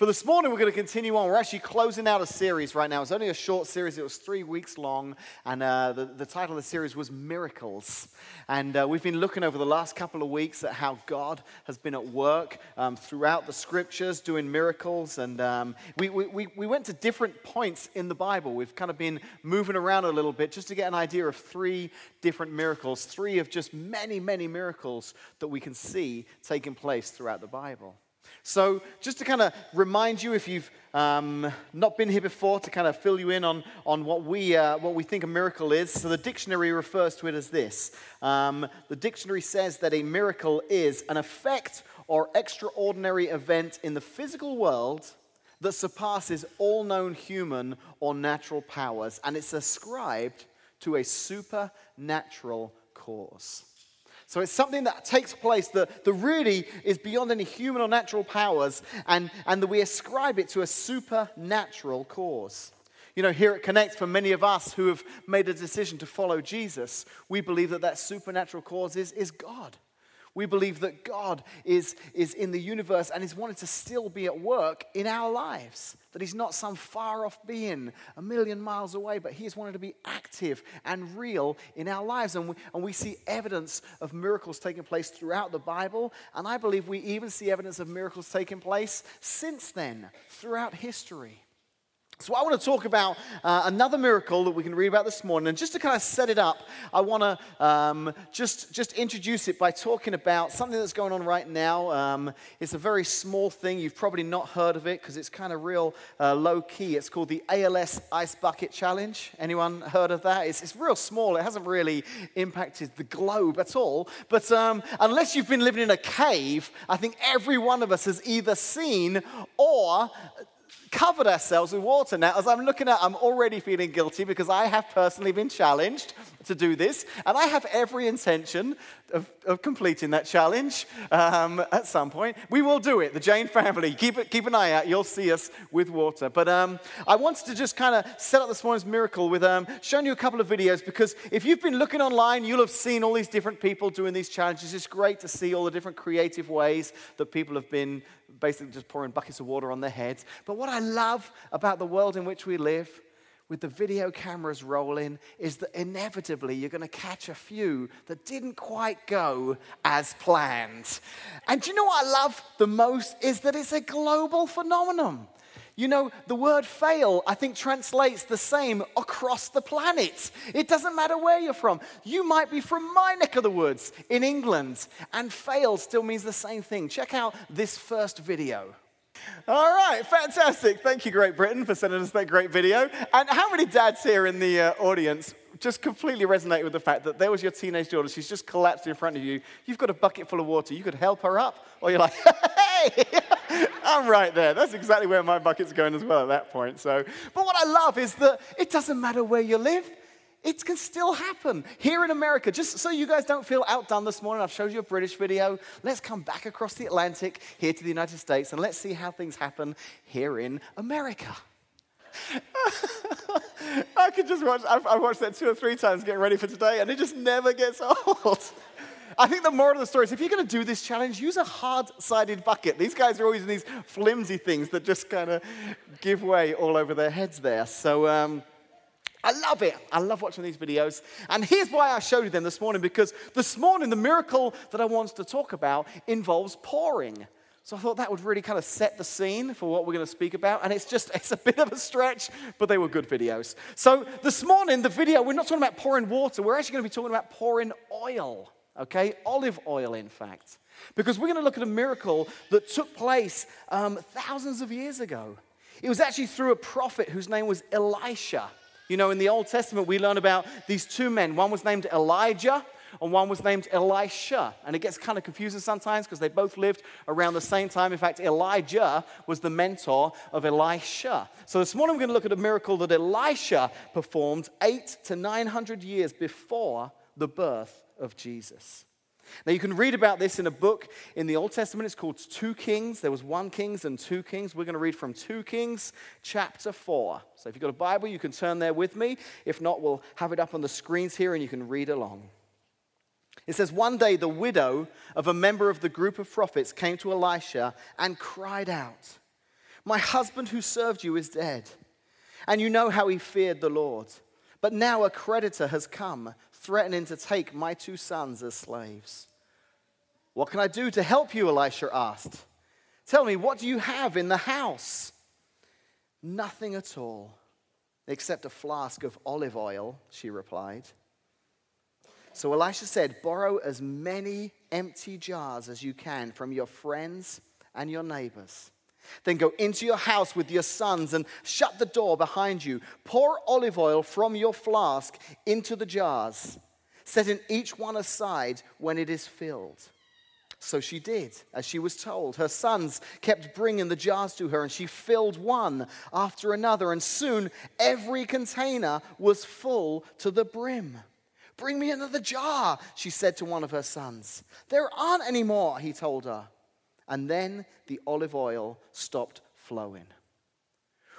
For this morning, we're going to continue on. We're actually closing out a series right now. It's only a short series, it was three weeks long, and uh, the, the title of the series was Miracles. And uh, we've been looking over the last couple of weeks at how God has been at work um, throughout the scriptures doing miracles. And um, we, we, we went to different points in the Bible. We've kind of been moving around a little bit just to get an idea of three different miracles, three of just many, many miracles that we can see taking place throughout the Bible. So, just to kind of remind you, if you've um, not been here before, to kind of fill you in on, on what, we, uh, what we think a miracle is. So, the dictionary refers to it as this um, The dictionary says that a miracle is an effect or extraordinary event in the physical world that surpasses all known human or natural powers, and it's ascribed to a supernatural cause. So it's something that takes place that, that really is beyond any human or natural powers, and, and that we ascribe it to a supernatural cause. You know, here at Connect, for many of us who have made a decision to follow Jesus, we believe that that supernatural cause is, is God. We believe that God is, is in the universe and is wanting to still be at work in our lives. That He's not some far off being a million miles away, but He is wanting to be active and real in our lives. And we, and we see evidence of miracles taking place throughout the Bible. And I believe we even see evidence of miracles taking place since then, throughout history. So, I want to talk about uh, another miracle that we can read about this morning. And just to kind of set it up, I want to um, just, just introduce it by talking about something that's going on right now. Um, it's a very small thing. You've probably not heard of it because it's kind of real uh, low key. It's called the ALS Ice Bucket Challenge. Anyone heard of that? It's, it's real small. It hasn't really impacted the globe at all. But um, unless you've been living in a cave, I think every one of us has either seen or covered ourselves with water. Now, as I'm looking at, I'm already feeling guilty because I have personally been challenged to do this, and I have every intention of, of completing that challenge um, at some point. We will do it, the Jane family. Keep, keep an eye out, you'll see us with water. But um, I wanted to just kind of set up this morning's miracle with um, showing you a couple of videos because if you've been looking online, you'll have seen all these different people doing these challenges. It's great to see all the different creative ways that people have been basically just pouring buckets of water on their heads. But what I love about the world in which we live, with the video cameras rolling, is that inevitably you're going to catch a few that didn't quite go as planned. And do you know what I love the most? Is that it's a global phenomenon. You know, the word fail, I think, translates the same across the planet. It doesn't matter where you're from. You might be from my neck of the woods in England, and fail still means the same thing. Check out this first video. All right, fantastic. Thank you, Great Britain, for sending us that great video. And how many dads here in the uh, audience just completely resonated with the fact that there was your teenage daughter, she's just collapsed in front of you. You've got a bucket full of water. You could help her up, or you're like, hey, I'm right there. That's exactly where my bucket's going as well at that point. So, but what I love is that it doesn't matter where you live. It can still happen here in America. Just so you guys don't feel outdone this morning, I've showed you a British video. Let's come back across the Atlantic here to the United States and let's see how things happen here in America. I could just watch, I've, I've, watched that two or three times getting ready for today, and it just never gets old. I think the moral of the story is if you're going to do this challenge, use a hard sided bucket. These guys are always in these flimsy things that just kind of give way all over their heads there. So, um, I love it. I love watching these videos. And here's why I showed you them this morning because this morning, the miracle that I want to talk about involves pouring. So I thought that would really kind of set the scene for what we're going to speak about. And it's just, it's a bit of a stretch, but they were good videos. So this morning, the video, we're not talking about pouring water, we're actually going to be talking about pouring oil, okay? Olive oil, in fact. Because we're going to look at a miracle that took place um, thousands of years ago. It was actually through a prophet whose name was Elisha. You know, in the Old Testament, we learn about these two men. One was named Elijah, and one was named Elisha. And it gets kind of confusing sometimes because they both lived around the same time. In fact, Elijah was the mentor of Elisha. So this morning we're going to look at a miracle that Elisha performed eight to 900 years before the birth of Jesus. Now, you can read about this in a book in the Old Testament. It's called Two Kings. There was one Kings and two Kings. We're going to read from Two Kings, chapter 4. So, if you've got a Bible, you can turn there with me. If not, we'll have it up on the screens here and you can read along. It says, One day the widow of a member of the group of prophets came to Elisha and cried out, My husband who served you is dead, and you know how he feared the Lord. But now a creditor has come, threatening to take my two sons as slaves. What can I do to help you? Elisha asked. Tell me, what do you have in the house? Nothing at all, except a flask of olive oil, she replied. So Elisha said, Borrow as many empty jars as you can from your friends and your neighbors. Then go into your house with your sons and shut the door behind you. Pour olive oil from your flask into the jars, setting each one aside when it is filled. So she did, as she was told. Her sons kept bringing the jars to her, and she filled one after another, and soon every container was full to the brim. Bring me another jar, she said to one of her sons. There aren't any more, he told her. And then the olive oil stopped flowing.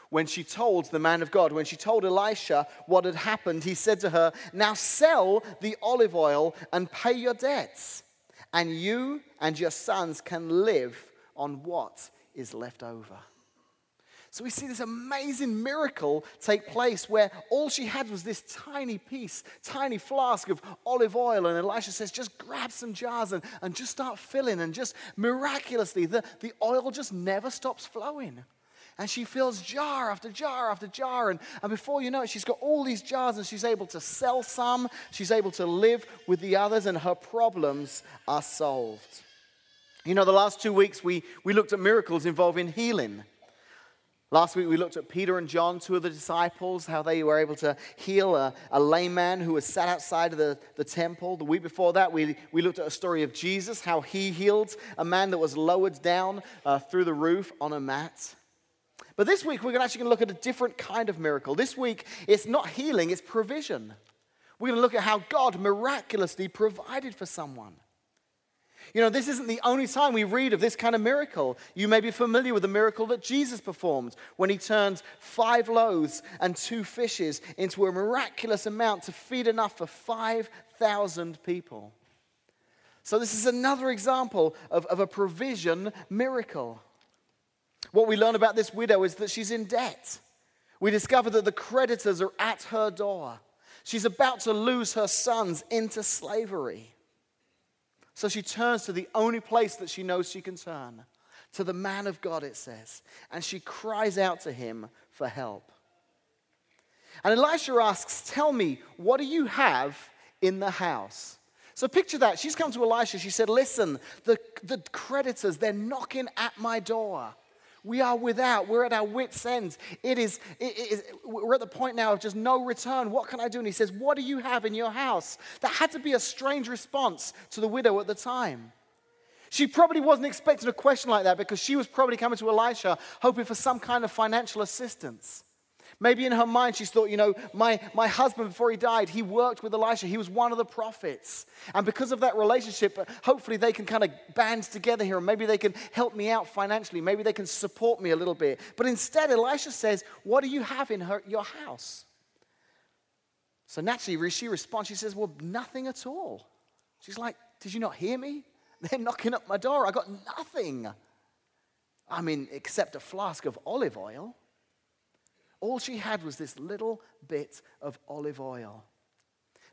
When she told the man of God, when she told Elisha what had happened, he said to her, Now sell the olive oil and pay your debts, and you and your sons can live on what is left over. So we see this amazing miracle take place where all she had was this tiny piece, tiny flask of olive oil. And Elisha says, just grab some jars and, and just start filling. And just miraculously, the, the oil just never stops flowing. And she fills jar after jar after jar. And, and before you know it, she's got all these jars and she's able to sell some. She's able to live with the others, and her problems are solved. You know, the last two weeks we, we looked at miracles involving healing. Last week we looked at Peter and John, two of the disciples, how they were able to heal a, a lame man who was sat outside of the, the temple. The week before that, we, we looked at a story of Jesus, how he healed a man that was lowered down uh, through the roof on a mat. But this week we're actually going to look at a different kind of miracle. This week it's not healing, it's provision. We're going to look at how God miraculously provided for someone. You know, this isn't the only time we read of this kind of miracle. You may be familiar with the miracle that Jesus performed when he turned five loaves and two fishes into a miraculous amount to feed enough for 5,000 people. So, this is another example of, of a provision miracle. What we learn about this widow is that she's in debt. We discover that the creditors are at her door. She's about to lose her sons into slavery. So she turns to the only place that she knows she can turn, to the man of God, it says, and she cries out to him for help. And Elisha asks, Tell me, what do you have in the house? So picture that. She's come to Elisha. She said, Listen, the, the creditors, they're knocking at my door. We are without. We're at our wits' end. It is, it is, we're at the point now of just no return. What can I do? And he says, What do you have in your house? That had to be a strange response to the widow at the time. She probably wasn't expecting a question like that because she was probably coming to Elisha hoping for some kind of financial assistance. Maybe in her mind, she's thought, you know, my, my husband, before he died, he worked with Elisha. He was one of the prophets. And because of that relationship, hopefully they can kind of band together here and maybe they can help me out financially. Maybe they can support me a little bit. But instead, Elisha says, What do you have in her, your house? So naturally, she responds, She says, Well, nothing at all. She's like, Did you not hear me? They're knocking up my door. I got nothing. I mean, except a flask of olive oil. All she had was this little bit of olive oil.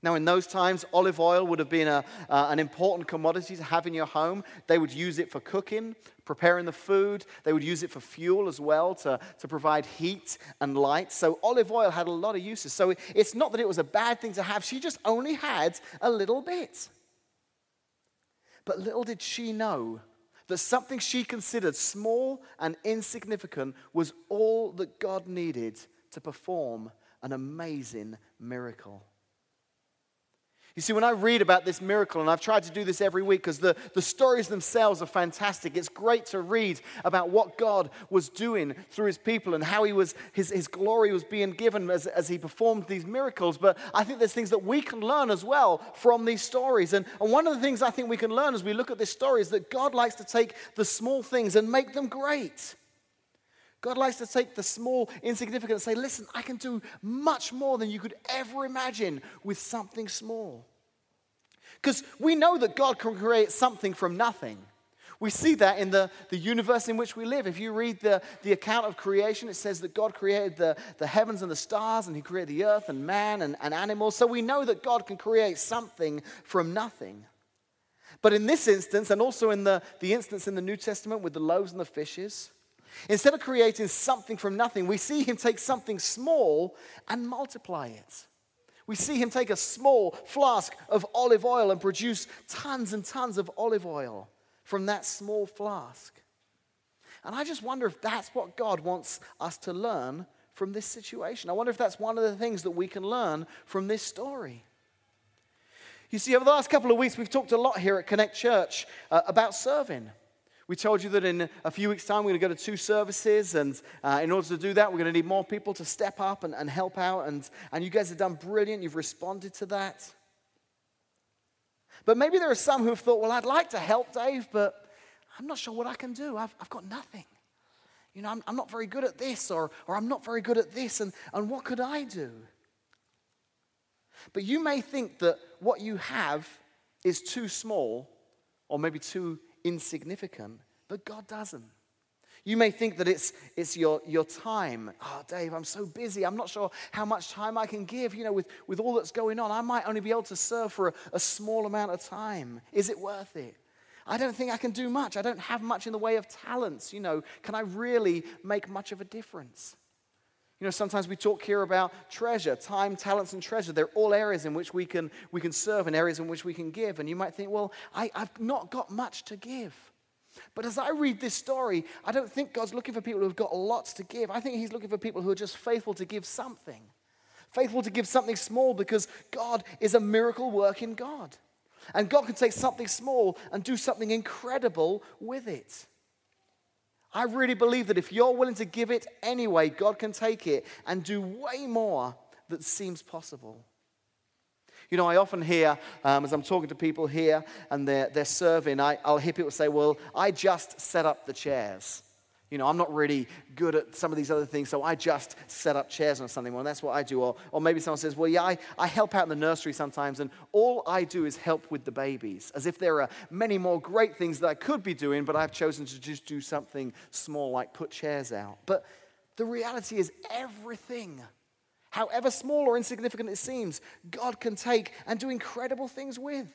Now, in those times, olive oil would have been a, uh, an important commodity to have in your home. They would use it for cooking, preparing the food. They would use it for fuel as well to, to provide heat and light. So, olive oil had a lot of uses. So, it's not that it was a bad thing to have, she just only had a little bit. But little did she know that something she considered small and insignificant was all that God needed to perform an amazing miracle. You see, when I read about this miracle, and I've tried to do this every week because the, the stories themselves are fantastic, it's great to read about what God was doing through his people and how he was, his, his glory was being given as, as he performed these miracles. But I think there's things that we can learn as well from these stories. And, and one of the things I think we can learn as we look at this story is that God likes to take the small things and make them great. God likes to take the small, insignificant and say, listen, I can do much more than you could ever imagine with something small. Because we know that God can create something from nothing. We see that in the, the universe in which we live. If you read the, the account of creation, it says that God created the, the heavens and the stars, and He created the earth and man and, and animals. So we know that God can create something from nothing. But in this instance, and also in the, the instance in the New Testament with the loaves and the fishes, instead of creating something from nothing, we see Him take something small and multiply it. We see Him take a small flask of olive oil and produce tons and tons of olive oil from that small flask. And I just wonder if that's what God wants us to learn from this situation. I wonder if that's one of the things that we can learn from this story. You see, over the last couple of weeks, we've talked a lot here at Connect Church uh, about serving. We told you that in a few weeks' time, we're going to go to two services. And uh, in order to do that, we're going to need more people to step up and, and help out. And, and you guys have done brilliant. You've responded to that. But maybe there are some who have thought, well, I'd like to help Dave, but I'm not sure what I can do. I've, I've got nothing. You know, I'm, I'm not very good at this, or, or I'm not very good at this, and, and what could I do? But you may think that what you have is too small, or maybe too insignificant, but God doesn't. You may think that it's, it's your, your time. Oh, Dave, I'm so busy. I'm not sure how much time I can give. You know, with, with all that's going on, I might only be able to serve for a, a small amount of time. Is it worth it? I don't think I can do much. I don't have much in the way of talents. You know, can I really make much of a difference? You know, sometimes we talk here about treasure, time, talents, and treasure. They're all areas in which we can, we can serve and areas in which we can give. And you might think, well, I, I've not got much to give. But as I read this story, I don't think God's looking for people who've got lots to give. I think He's looking for people who are just faithful to give something. Faithful to give something small because God is a miracle working God. And God can take something small and do something incredible with it. I really believe that if you're willing to give it anyway, God can take it and do way more that seems possible. You know, I often hear, um, as I'm talking to people here and they're, they're serving, I, I'll hear people say, Well, I just set up the chairs. You know, I'm not really good at some of these other things, so I just set up chairs on a Sunday morning. That's what I do. Or, or maybe someone says, Well, yeah, I, I help out in the nursery sometimes, and all I do is help with the babies. As if there are many more great things that I could be doing, but I've chosen to just do something small like put chairs out. But the reality is, everything however small or insignificant it seems, God can take and do incredible things with.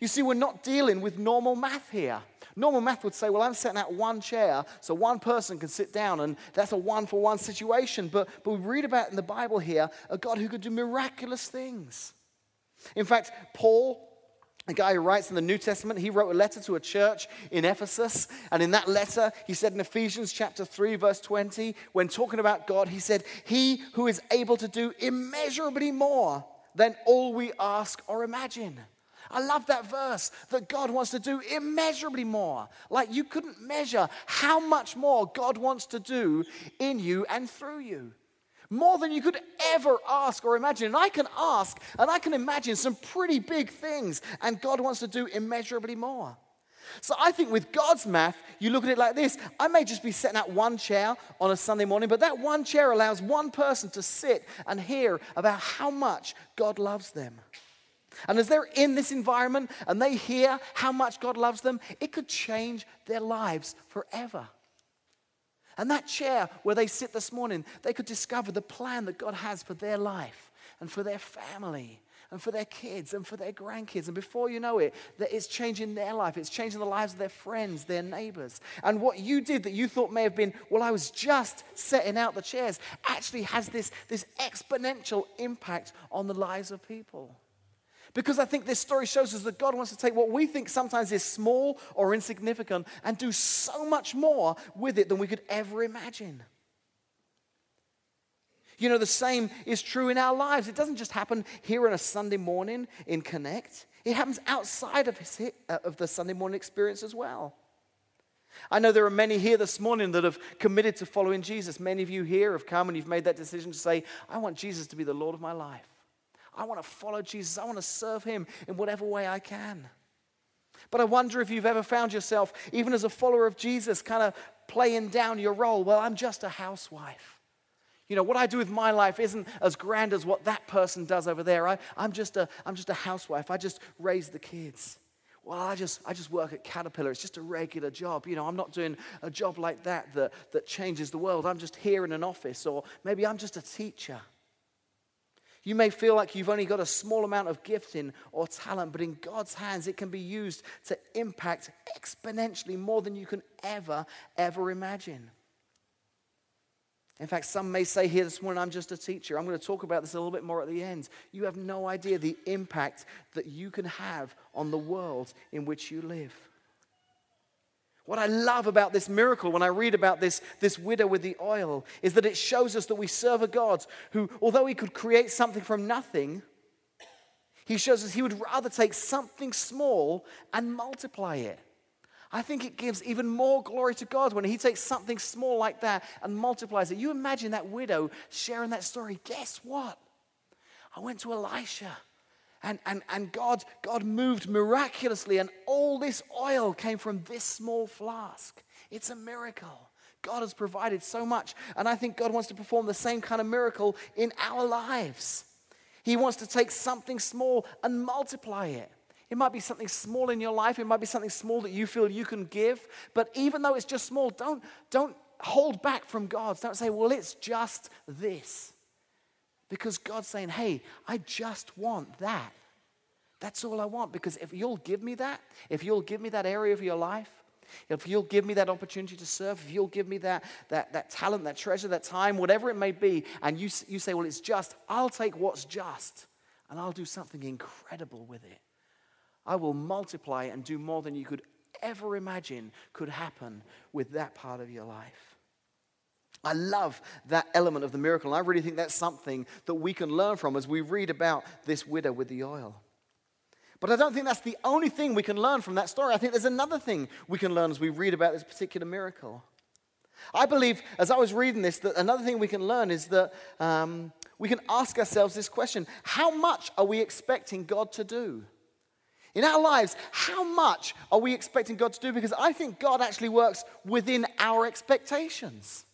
You see, we're not dealing with normal math here. Normal math would say, well, I'm setting out one chair so one person can sit down, and that's a one for one situation. But, but we read about in the Bible here a God who could do miraculous things. In fact, Paul a guy who writes in the New Testament, he wrote a letter to a church in Ephesus. And in that letter, he said in Ephesians chapter 3, verse 20, when talking about God, he said, He who is able to do immeasurably more than all we ask or imagine. I love that verse that God wants to do immeasurably more. Like you couldn't measure how much more God wants to do in you and through you more than you could ever ask or imagine. And I can ask and I can imagine some pretty big things, and God wants to do immeasurably more. So I think with God's math, you look at it like this I may just be setting out one chair on a Sunday morning, but that one chair allows one person to sit and hear about how much God loves them. And as they're in this environment and they hear how much God loves them, it could change their lives forever. And that chair where they sit this morning, they could discover the plan that God has for their life and for their family and for their kids and for their grandkids. And before you know it, that it's changing their life. It's changing the lives of their friends, their neighbors. And what you did that you thought may have been, well, I was just setting out the chairs, actually has this, this exponential impact on the lives of people. Because I think this story shows us that God wants to take what we think sometimes is small or insignificant and do so much more with it than we could ever imagine. You know, the same is true in our lives. It doesn't just happen here on a Sunday morning in Connect, it happens outside of, his, uh, of the Sunday morning experience as well. I know there are many here this morning that have committed to following Jesus. Many of you here have come and you've made that decision to say, I want Jesus to be the Lord of my life. I want to follow Jesus. I want to serve him in whatever way I can. But I wonder if you've ever found yourself, even as a follower of Jesus, kind of playing down your role. Well, I'm just a housewife. You know, what I do with my life isn't as grand as what that person does over there. I, am just a, I'm just a housewife. I just raise the kids. well, I just, I just work at Caterpillar. It's just a regular job. You know, I'm not doing a job like that, that that changes the world. I'm just here in an office, or maybe I'm just a teacher. You may feel like you've only got a small amount of gifting or talent, but in God's hands, it can be used to impact exponentially more than you can ever, ever imagine. In fact, some may say here this morning, I'm just a teacher. I'm going to talk about this a little bit more at the end. You have no idea the impact that you can have on the world in which you live. What I love about this miracle when I read about this, this widow with the oil is that it shows us that we serve a God who, although he could create something from nothing, he shows us he would rather take something small and multiply it. I think it gives even more glory to God when He takes something small like that and multiplies it. You imagine that widow sharing that story. Guess what? I went to Elisha. And, and, and God, God moved miraculously, and all this oil came from this small flask. It's a miracle. God has provided so much. And I think God wants to perform the same kind of miracle in our lives. He wants to take something small and multiply it. It might be something small in your life, it might be something small that you feel you can give. But even though it's just small, don't, don't hold back from God. Don't say, well, it's just this. Because God's saying, hey, I just want that. That's all I want. Because if you'll give me that, if you'll give me that area of your life, if you'll give me that opportunity to serve, if you'll give me that, that, that talent, that treasure, that time, whatever it may be, and you, you say, well, it's just, I'll take what's just and I'll do something incredible with it. I will multiply and do more than you could ever imagine could happen with that part of your life. I love that element of the miracle. And I really think that's something that we can learn from as we read about this widow with the oil. But I don't think that's the only thing we can learn from that story. I think there's another thing we can learn as we read about this particular miracle. I believe, as I was reading this, that another thing we can learn is that um, we can ask ourselves this question How much are we expecting God to do? In our lives, how much are we expecting God to do? Because I think God actually works within our expectations.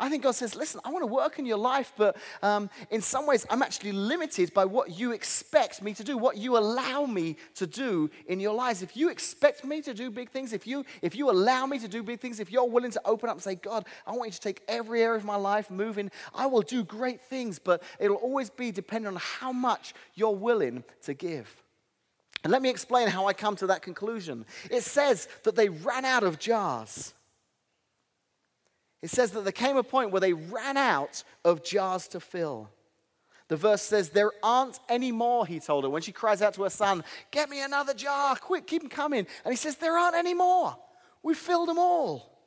I think God says, listen, I want to work in your life, but um, in some ways, I'm actually limited by what you expect me to do, what you allow me to do in your lives. If you expect me to do big things, if you, if you allow me to do big things, if you're willing to open up and say, God, I want you to take every area of my life moving, I will do great things, but it'll always be dependent on how much you're willing to give. And let me explain how I come to that conclusion. It says that they ran out of jars. It says that there came a point where they ran out of jars to fill. The verse says, There aren't any more, he told her. When she cries out to her son, Get me another jar, quick, keep them coming. And he says, There aren't any more. We filled them all.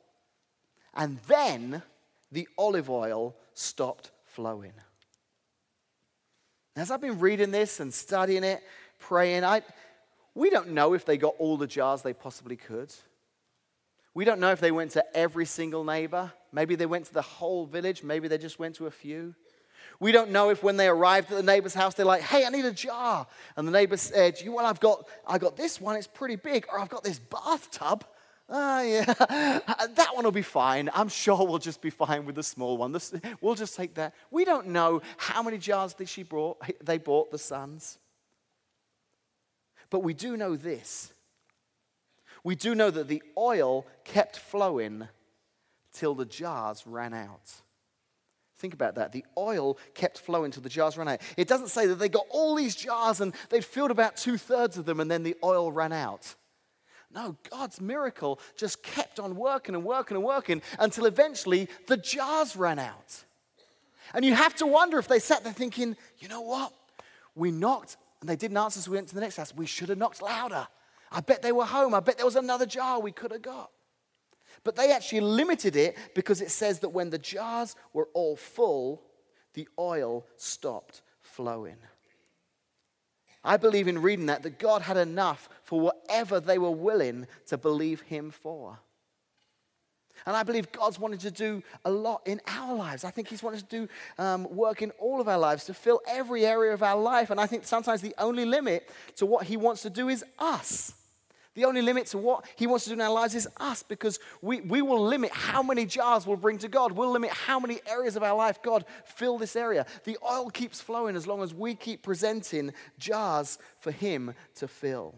And then the olive oil stopped flowing. As I've been reading this and studying it, praying. I, we don't know if they got all the jars they possibly could. We don't know if they went to every single neighbor. Maybe they went to the whole village. Maybe they just went to a few. We don't know if when they arrived at the neighbor's house, they're like, hey, I need a jar. And the neighbor said, You well, I've got, I got this one, it's pretty big. Or I've got this bathtub. Ah, yeah, that one will be fine. I'm sure we'll just be fine with the small one. we'll just take that. We don't know how many jars that she brought, they bought, the sons. But we do know this we do know that the oil kept flowing till the jars ran out. Think about that. The oil kept flowing till the jars ran out. It doesn't say that they got all these jars and they'd filled about two thirds of them and then the oil ran out. No, God's miracle just kept on working and working and working until eventually the jars ran out. And you have to wonder if they sat there thinking, you know what? We knocked and they didn't answer, so we went to the next house. We should have knocked louder. I bet they were home. I bet there was another jar we could have got. But they actually limited it because it says that when the jars were all full, the oil stopped flowing. I believe in reading that, that God had enough for whatever they were willing to believe Him for. And I believe God's wanted to do a lot in our lives. I think He's wanted to do um, work in all of our lives to fill every area of our life. And I think sometimes the only limit to what He wants to do is us. The only limit to what He wants to do in our lives is us because we, we will limit how many jars we'll bring to God. We'll limit how many areas of our life, God, fill this area. The oil keeps flowing as long as we keep presenting jars for Him to fill.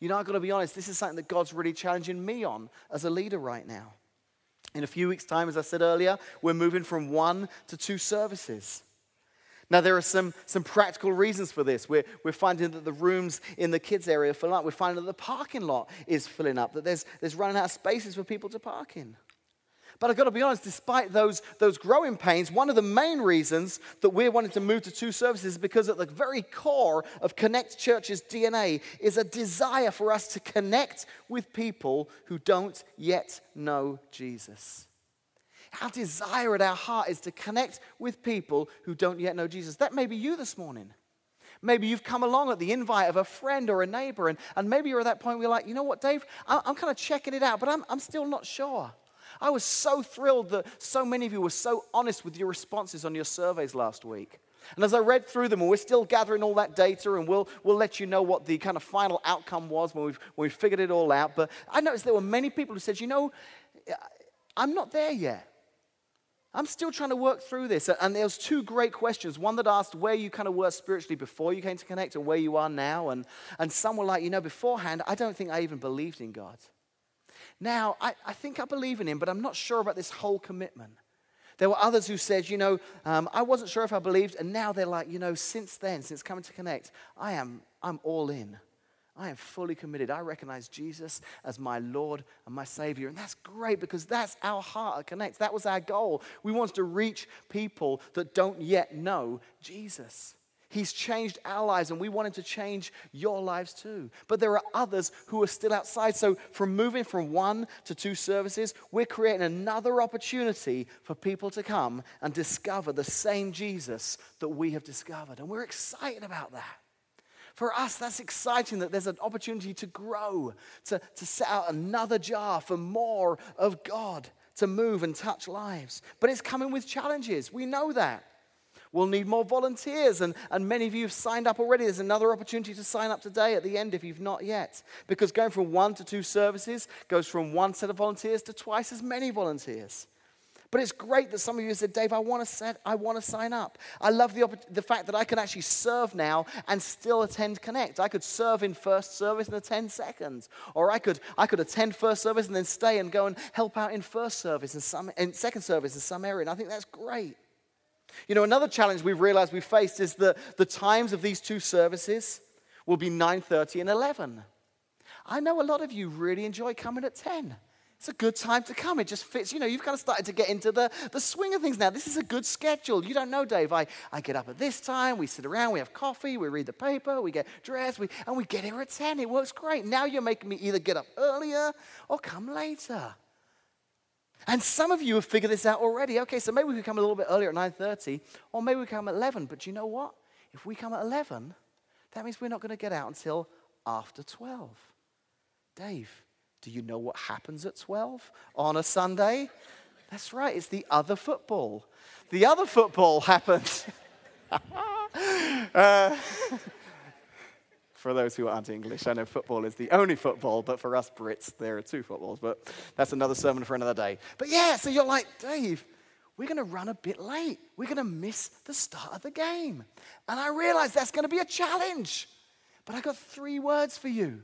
You know, I've got to be honest, this is something that God's really challenging me on as a leader right now. In a few weeks' time, as I said earlier, we're moving from one to two services. Now, there are some, some practical reasons for this. We're, we're finding that the rooms in the kids' area fill up. We're finding that the parking lot is filling up, that there's, there's running out of spaces for people to park in. But I've got to be honest, despite those, those growing pains, one of the main reasons that we're wanting to move to two services is because at the very core of Connect Church's DNA is a desire for us to connect with people who don't yet know Jesus. Our desire at our heart is to connect with people who don't yet know Jesus. That may be you this morning. Maybe you've come along at the invite of a friend or a neighbor, and, and maybe you're at that point where you're like, you know what, Dave, I'm, I'm kind of checking it out, but I'm, I'm still not sure. I was so thrilled that so many of you were so honest with your responses on your surveys last week. And as I read through them, and we're still gathering all that data, and we'll, we'll let you know what the kind of final outcome was when we've, when we've figured it all out. But I noticed there were many people who said, you know, I'm not there yet. I'm still trying to work through this. And there was two great questions. One that asked where you kind of were spiritually before you came to Connect and where you are now. And, and some were like, you know, beforehand, I don't think I even believed in God. Now, I, I think I believe in him, but I'm not sure about this whole commitment. There were others who said, you know, um, I wasn't sure if I believed, and now they're like, you know, since then, since coming to Connect, I am, I'm all in. I am fully committed. I recognize Jesus as my Lord and my Savior. And that's great because that's our heart at Connect. That was our goal. We want to reach people that don't yet know Jesus. He's changed our lives, and we want Him to change your lives too. But there are others who are still outside. So, from moving from one to two services, we're creating another opportunity for people to come and discover the same Jesus that we have discovered. And we're excited about that. For us, that's exciting that there's an opportunity to grow, to, to set out another jar for more of God, to move and touch lives. But it's coming with challenges. We know that. We'll need more volunteers, and, and many of you have signed up already. There's another opportunity to sign up today at the end if you've not yet. Because going from one to two services goes from one set of volunteers to twice as many volunteers. But it's great that some of you said, Dave, I want to set, I want to sign up. I love the, the fact that I can actually serve now and still attend Connect. I could serve in first service and attend second. Or I could, I could attend first service and then stay and go and help out in first service and some in second service in some area. And I think that's great. You know, another challenge we've realized we've faced is that the times of these two services will be 9:30 and 11. I know a lot of you really enjoy coming at 10. It's a good time to come. It just fits. You know, you've kind of started to get into the, the swing of things now. This is a good schedule. You don't know, Dave. I, I get up at this time, we sit around, we have coffee, we read the paper, we get dressed, we, and we get here at 10. It works great. Now you're making me either get up earlier or come later. And some of you have figured this out already. Okay, so maybe we could come a little bit earlier at 9:30, or maybe we come at 11. But you know what? If we come at 11, that means we're not going to get out until after 12. Dave, do you know what happens at 12 on a Sunday? That's right, it's the other football. The other football happens. uh, for those who aren't English. I know football is the only football, but for us Brits, there are two footballs. But that's another sermon for another day. But yeah, so you're like, Dave, we're going to run a bit late. We're going to miss the start of the game. And I realize that's going to be a challenge. But I got three words for you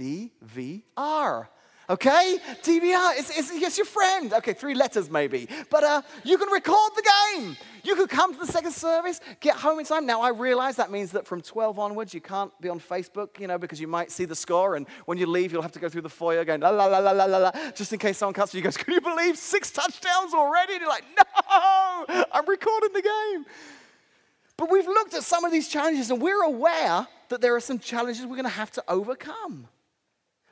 DVR. Okay? DVR, it's, your friend. Okay, three letters maybe. But uh, you can record the game. You could come to the second service, get home in time. Now, I realize that means that from 12 onwards, you can't be on Facebook, you know, because you might see the score. And when you leave, you'll have to go through the foyer going, la, la, la, la, la, la, la, just in case someone cuts you. goes, Can you believe six touchdowns already? And you're like, No, I'm recording the game. But we've looked at some of these challenges, and we're aware that there are some challenges we're going to have to overcome.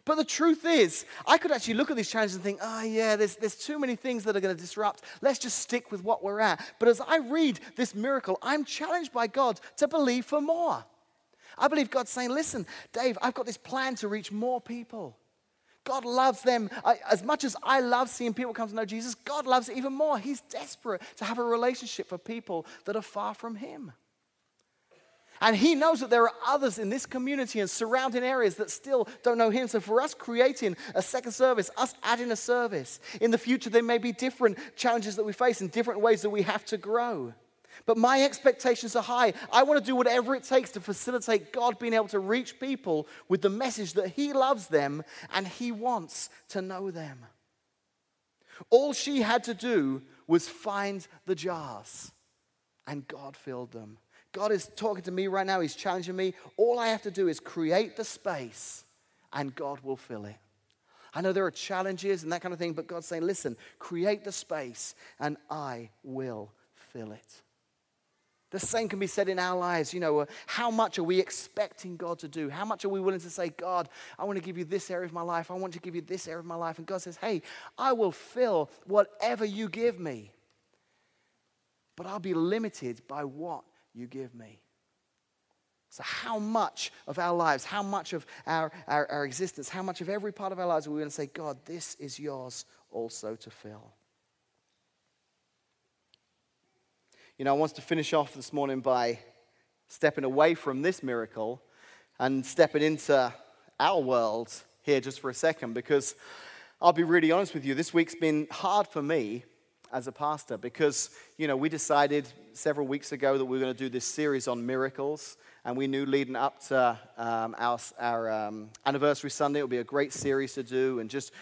But the truth is, I could actually look at these challenges and think, oh, yeah, there's, there's too many things that are going to disrupt. Let's just stick with what we're at. But as I read this miracle, I'm challenged by God to believe for more. I believe God's saying, listen, Dave, I've got this plan to reach more people. God loves them I, as much as I love seeing people come to know Jesus. God loves it even more. He's desperate to have a relationship for people that are far from Him. And he knows that there are others in this community and surrounding areas that still don't know him. So, for us creating a second service, us adding a service, in the future, there may be different challenges that we face and different ways that we have to grow. But my expectations are high. I want to do whatever it takes to facilitate God being able to reach people with the message that He loves them and He wants to know them. All she had to do was find the jars, and God filled them. God is talking to me right now. He's challenging me. All I have to do is create the space, and God will fill it. I know there are challenges and that kind of thing, but God's saying, listen, create the space, and I will fill it. The same can be said in our lives. You know, uh, how much are we expecting God to do? How much are we willing to say, God, I want to give you this area of my life. I want to give you this area of my life. And God says, hey, I will fill whatever you give me. But I'll be limited by what you give me. So, how much of our lives, how much of our, our, our existence, how much of every part of our lives are we going to say, God, this is yours also to fill? You know, I want to finish off this morning by stepping away from this miracle and stepping into our world here just for a second because I'll be really honest with you, this week's been hard for me as a pastor because, you know, we decided several weeks ago that we were going to do this series on miracles. And we knew leading up to um, our, our um, anniversary Sunday, it would be a great series to do and just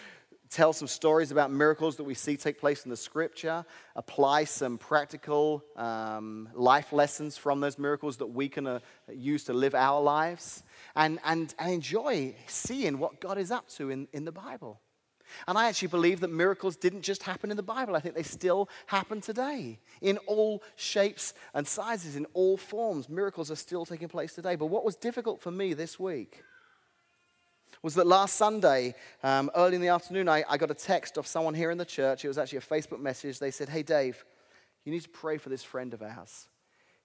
tell some stories about miracles that we see take place in the scripture, apply some practical um, life lessons from those miracles that we can uh, use to live our lives, and, and, and enjoy seeing what God is up to in, in the Bible. And I actually believe that miracles didn't just happen in the Bible. I think they still happen today in all shapes and sizes, in all forms. Miracles are still taking place today. But what was difficult for me this week was that last Sunday, um, early in the afternoon, I, I got a text of someone here in the church. It was actually a Facebook message. They said, Hey, Dave, you need to pray for this friend of ours.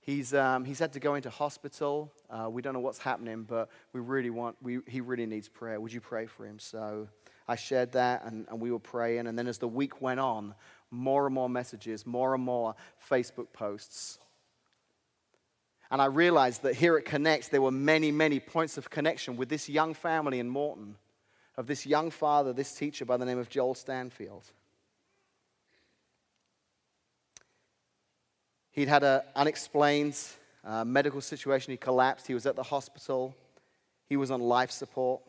He's, um, he's had to go into hospital. Uh, we don't know what's happening, but we really want, we, he really needs prayer. Would you pray for him? So I shared that, and, and we were praying. And then as the week went on, more and more messages, more and more Facebook posts. And I realized that here at Connect, there were many, many points of connection with this young family in Morton, of this young father, this teacher by the name of Joel Stanfield. He'd had an unexplained uh, medical situation. He collapsed. He was at the hospital. He was on life support.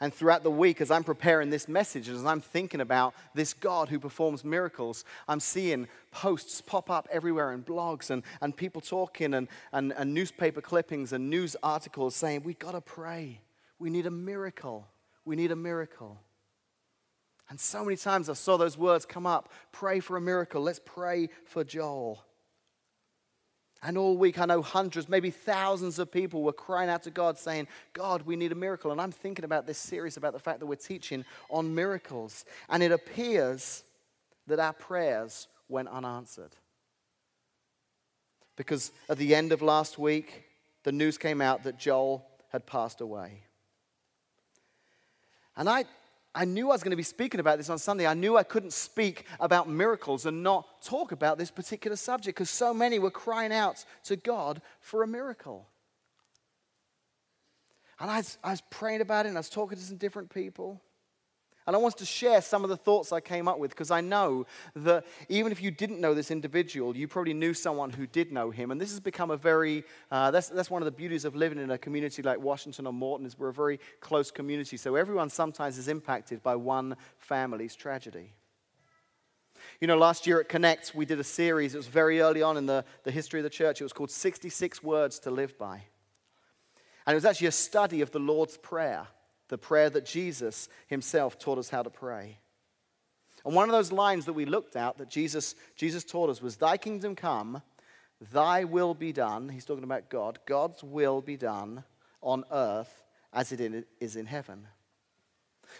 And throughout the week, as I'm preparing this message, and as I'm thinking about this God who performs miracles, I'm seeing posts pop up everywhere in blogs and, and people talking and, and, and newspaper clippings and news articles saying, We've got to pray. We need a miracle. We need a miracle. And so many times I saw those words come up pray for a miracle. Let's pray for Joel. And all week, I know hundreds, maybe thousands of people were crying out to God saying, God, we need a miracle. And I'm thinking about this series about the fact that we're teaching on miracles. And it appears that our prayers went unanswered. Because at the end of last week, the news came out that Joel had passed away. And I, I knew I was going to be speaking about this on Sunday. I knew I couldn't speak about miracles and not talk about this particular subject because so many were crying out to God for a miracle. And I was, I was praying about it and I was talking to some different people. And I wanted to share some of the thoughts I came up with because I know that even if you didn't know this individual, you probably knew someone who did know him. And this has become a very, uh, that's, that's one of the beauties of living in a community like Washington or Morton is we're a very close community. So everyone sometimes is impacted by one family's tragedy. You know, last year at Connect, we did a series. It was very early on in the, the history of the church. It was called 66 Words to Live By. And it was actually a study of the Lord's Prayer the prayer that Jesus himself taught us how to pray. And one of those lines that we looked at that Jesus, Jesus taught us was, Thy kingdom come, thy will be done. He's talking about God. God's will be done on earth as it is in heaven.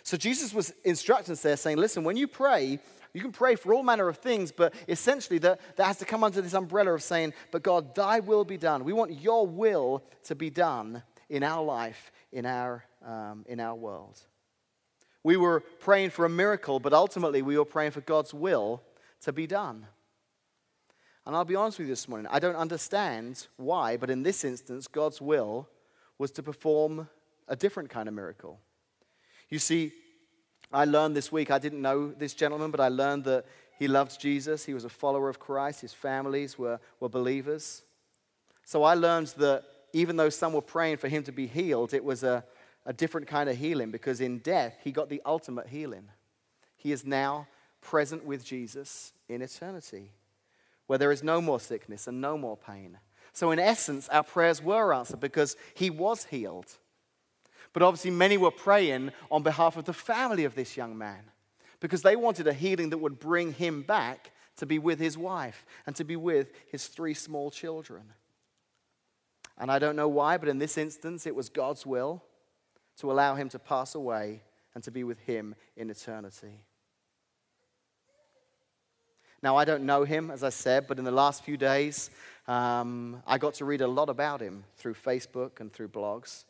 So Jesus was instructing us there, saying, Listen, when you pray, you can pray for all manner of things, but essentially that, that has to come under this umbrella of saying, But God, thy will be done. We want your will to be done in our life, in our um, in our world. We were praying for a miracle, but ultimately we were praying for God's will to be done. And I'll be honest with you this morning, I don't understand why, but in this instance, God's will was to perform a different kind of miracle. You see, I learned this week, I didn't know this gentleman, but I learned that He loved Jesus. He was a follower of Christ. His families were, were believers. So I learned that even though some were praying for him to be healed, it was a, a different kind of healing because in death, he got the ultimate healing. He is now present with Jesus in eternity, where there is no more sickness and no more pain. So, in essence, our prayers were answered because he was healed. But obviously, many were praying on behalf of the family of this young man because they wanted a healing that would bring him back to be with his wife and to be with his three small children. And I don't know why, but in this instance, it was God's will to allow him to pass away and to be with him in eternity. Now, I don't know him, as I said, but in the last few days, um, I got to read a lot about him through Facebook and through blogs.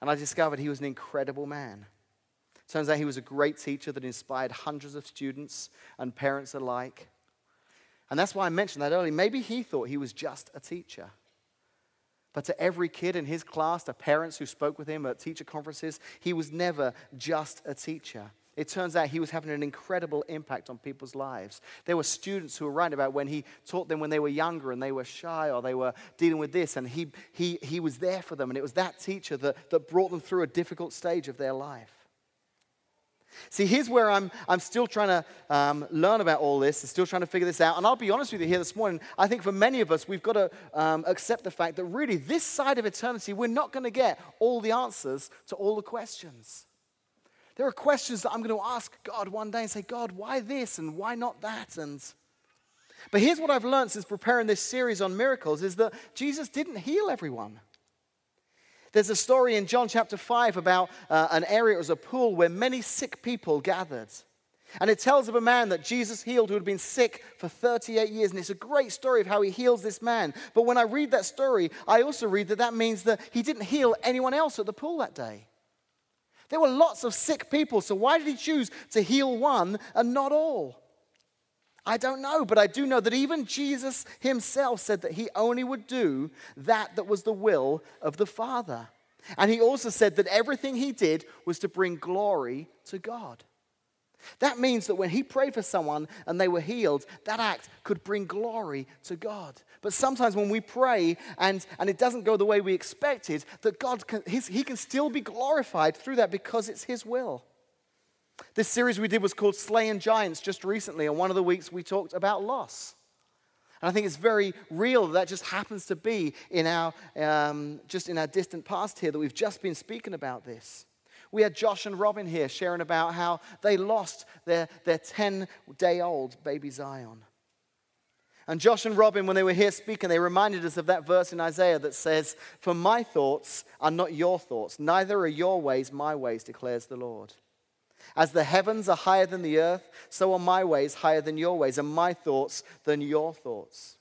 And I discovered he was an incredible man. Turns out he was a great teacher that inspired hundreds of students and parents alike. And that's why I mentioned that earlier. Maybe he thought he was just a teacher. But to every kid in his class, to parents who spoke with him at teacher conferences, he was never just a teacher. It turns out he was having an incredible impact on people's lives. There were students who were writing about when he taught them when they were younger and they were shy or they were dealing with this, and he, he, he was there for them. And it was that teacher that, that brought them through a difficult stage of their life. See, here's where I'm, I'm still trying to um, learn about all this, and still trying to figure this out. And I'll be honest with you here this morning. I think for many of us, we've got to um, accept the fact that really, this side of eternity, we're not going to get all the answers to all the questions. There are questions that I'm going to ask God one day and say, God, why this and why not that? And but here's what I've learned since preparing this series on miracles is that Jesus didn't heal everyone. There's a story in John chapter 5 about uh, an area, it was a pool where many sick people gathered. And it tells of a man that Jesus healed who had been sick for 38 years. And it's a great story of how he heals this man. But when I read that story, I also read that that means that he didn't heal anyone else at the pool that day. There were lots of sick people, so why did he choose to heal one and not all? I don't know, but I do know that even Jesus himself said that he only would do that that was the will of the Father. And he also said that everything he did was to bring glory to God. That means that when he prayed for someone and they were healed, that act could bring glory to God. But sometimes when we pray and, and it doesn't go the way we expected, that God can, he can still be glorified through that because it's his will. This series we did was called Slaying Giants just recently, and one of the weeks we talked about loss. And I think it's very real that, just happens to be in our, um, just in our distant past here that we've just been speaking about this. We had Josh and Robin here sharing about how they lost their, their 10 day old baby Zion. And Josh and Robin, when they were here speaking, they reminded us of that verse in Isaiah that says, For my thoughts are not your thoughts, neither are your ways my ways, declares the Lord. As the heavens are higher than the earth, so are my ways higher than your ways, and my thoughts than your thoughts.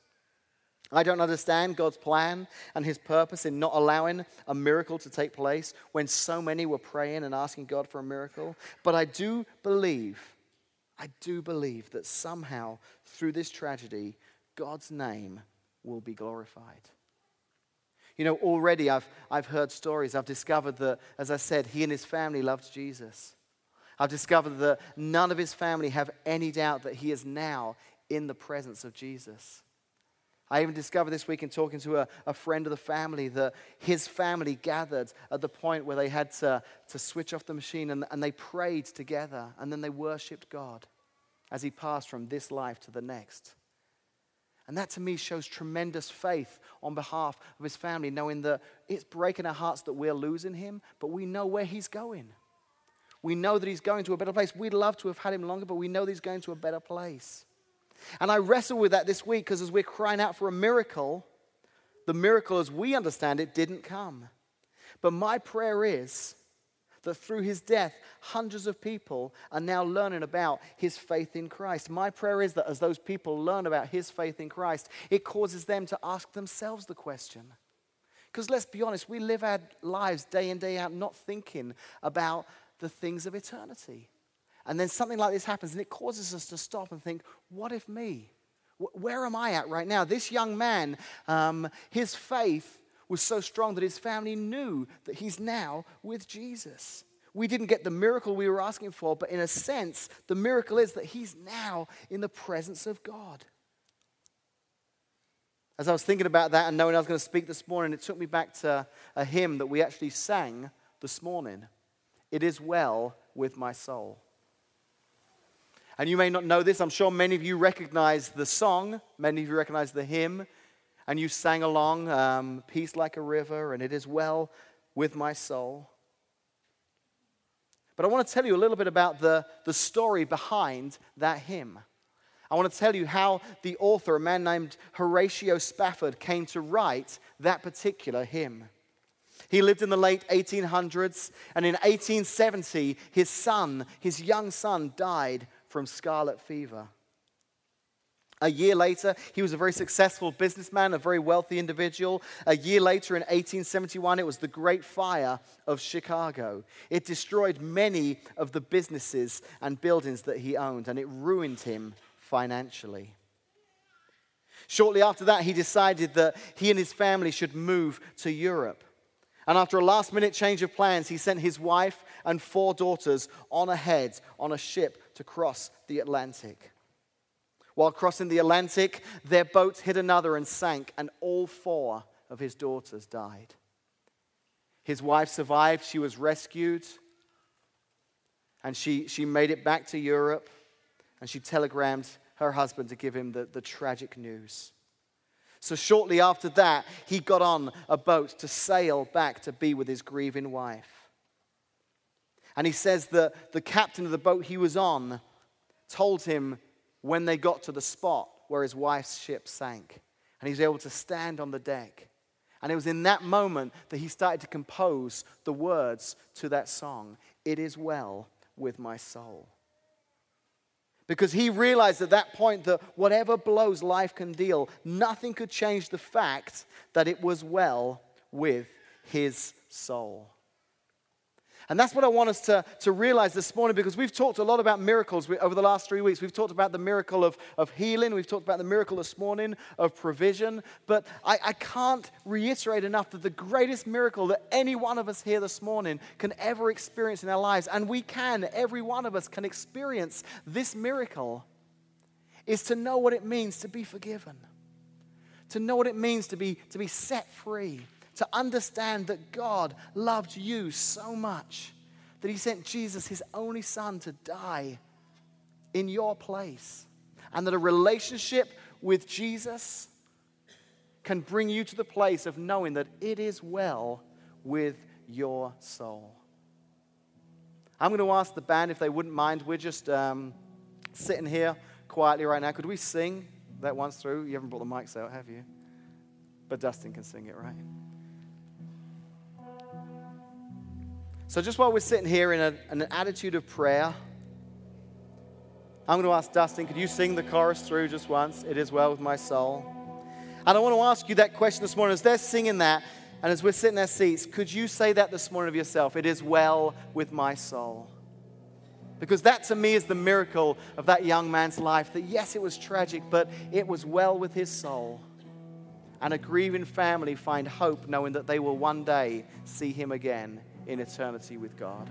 I don't understand God's plan and his purpose in not allowing a miracle to take place when so many were praying and asking God for a miracle. But I do believe, I do believe that somehow through this tragedy, God's name will be glorified. You know, already I've, I've heard stories. I've discovered that, as I said, he and his family loved Jesus. I've discovered that none of his family have any doubt that he is now in the presence of Jesus. I even discovered this week in talking to a, a, friend of the family that his family gathered at the point where they had to, to switch off the machine and, and they prayed together and then they worshiped God as he passed from this life to the next. And that to me shows tremendous faith on behalf of his family, knowing that it's breaking our hearts that we're losing him, but we know where he's going. We know that he's going to a better place. We'd love to have had him longer, but we know that he's going to a better place. And I wrestle with that this week because as we're crying out for a miracle, the miracle as we understand it didn't come. But my prayer is that through his death, hundreds of people are now learning about his faith in Christ. My prayer is that as those people learn about his faith in Christ, it causes them to ask themselves the question. Because let's be honest, we live our lives day in, day out not thinking about the things of eternity. And then something like this happens, and it causes us to stop and think, what if me? Where am I at right now? This young man, um, his faith was so strong that his family knew that he's now with Jesus. we didn't get the miracle we were asking for, but in a sense, the miracle is that he's now in the presence of God. As I was thinking about that and knowing I was going to speak this morning, it took me back to a hymn that we actually sang this morning. It is well with my soul. And you may not know this, I'm sure many of you recognize the song, many of you recognize the hymn, and you sang along, um, Peace like a river, and it is well with my soul. But I want to tell you a little bit about the, the story behind that hymn. I want to tell you how the author, a man named Horatio Spafford, came to write that particular hymn. He lived in the late 1800s, and in 1870, his son, his young son, died from scarlet fever. A year later, he was a very successful businessman, a very wealthy individual. A year later, in 1871, it was the Great Fire of Chicago. It destroyed many of the businesses and buildings that he owned, and it ruined him financially. Shortly after that, he decided that he and his family should move to Europe. And after a last minute change of plans, he sent his wife and four daughters on ahead on a ship to cross the Atlantic. While crossing the Atlantic, their boat hit another and sank, and all four of his daughters died. His wife survived, she was rescued, and she, she made it back to Europe, and she telegrammed her husband to give him the, the tragic news. So, shortly after that, he got on a boat to sail back to be with his grieving wife. And he says that the captain of the boat he was on told him when they got to the spot where his wife's ship sank. And he was able to stand on the deck. And it was in that moment that he started to compose the words to that song It is well with my soul. Because he realized at that point that whatever blows life can deal, nothing could change the fact that it was well with his soul. And that's what I want us to, to realize this morning because we've talked a lot about miracles over the last three weeks. We've talked about the miracle of, of healing, we've talked about the miracle this morning of provision. But I, I can't reiterate enough that the greatest miracle that any one of us here this morning can ever experience in our lives, and we can, every one of us can experience this miracle, is to know what it means to be forgiven, to know what it means to be, to be set free to understand that God loved you so much that he sent Jesus, his only son, to die in your place. And that a relationship with Jesus can bring you to the place of knowing that it is well with your soul. I'm going to ask the band if they wouldn't mind. We're just um, sitting here quietly right now. Could we sing that once through? You haven't brought the mics out, have you? But Dustin can sing it, right? So, just while we're sitting here in a, an attitude of prayer, I'm going to ask Dustin, could you sing the chorus through just once? It is well with my soul. And I want to ask you that question this morning. As they're singing that, and as we're sitting in our seats, could you say that this morning of yourself? It is well with my soul. Because that to me is the miracle of that young man's life. That yes, it was tragic, but it was well with his soul. And a grieving family find hope knowing that they will one day see him again in eternity with God.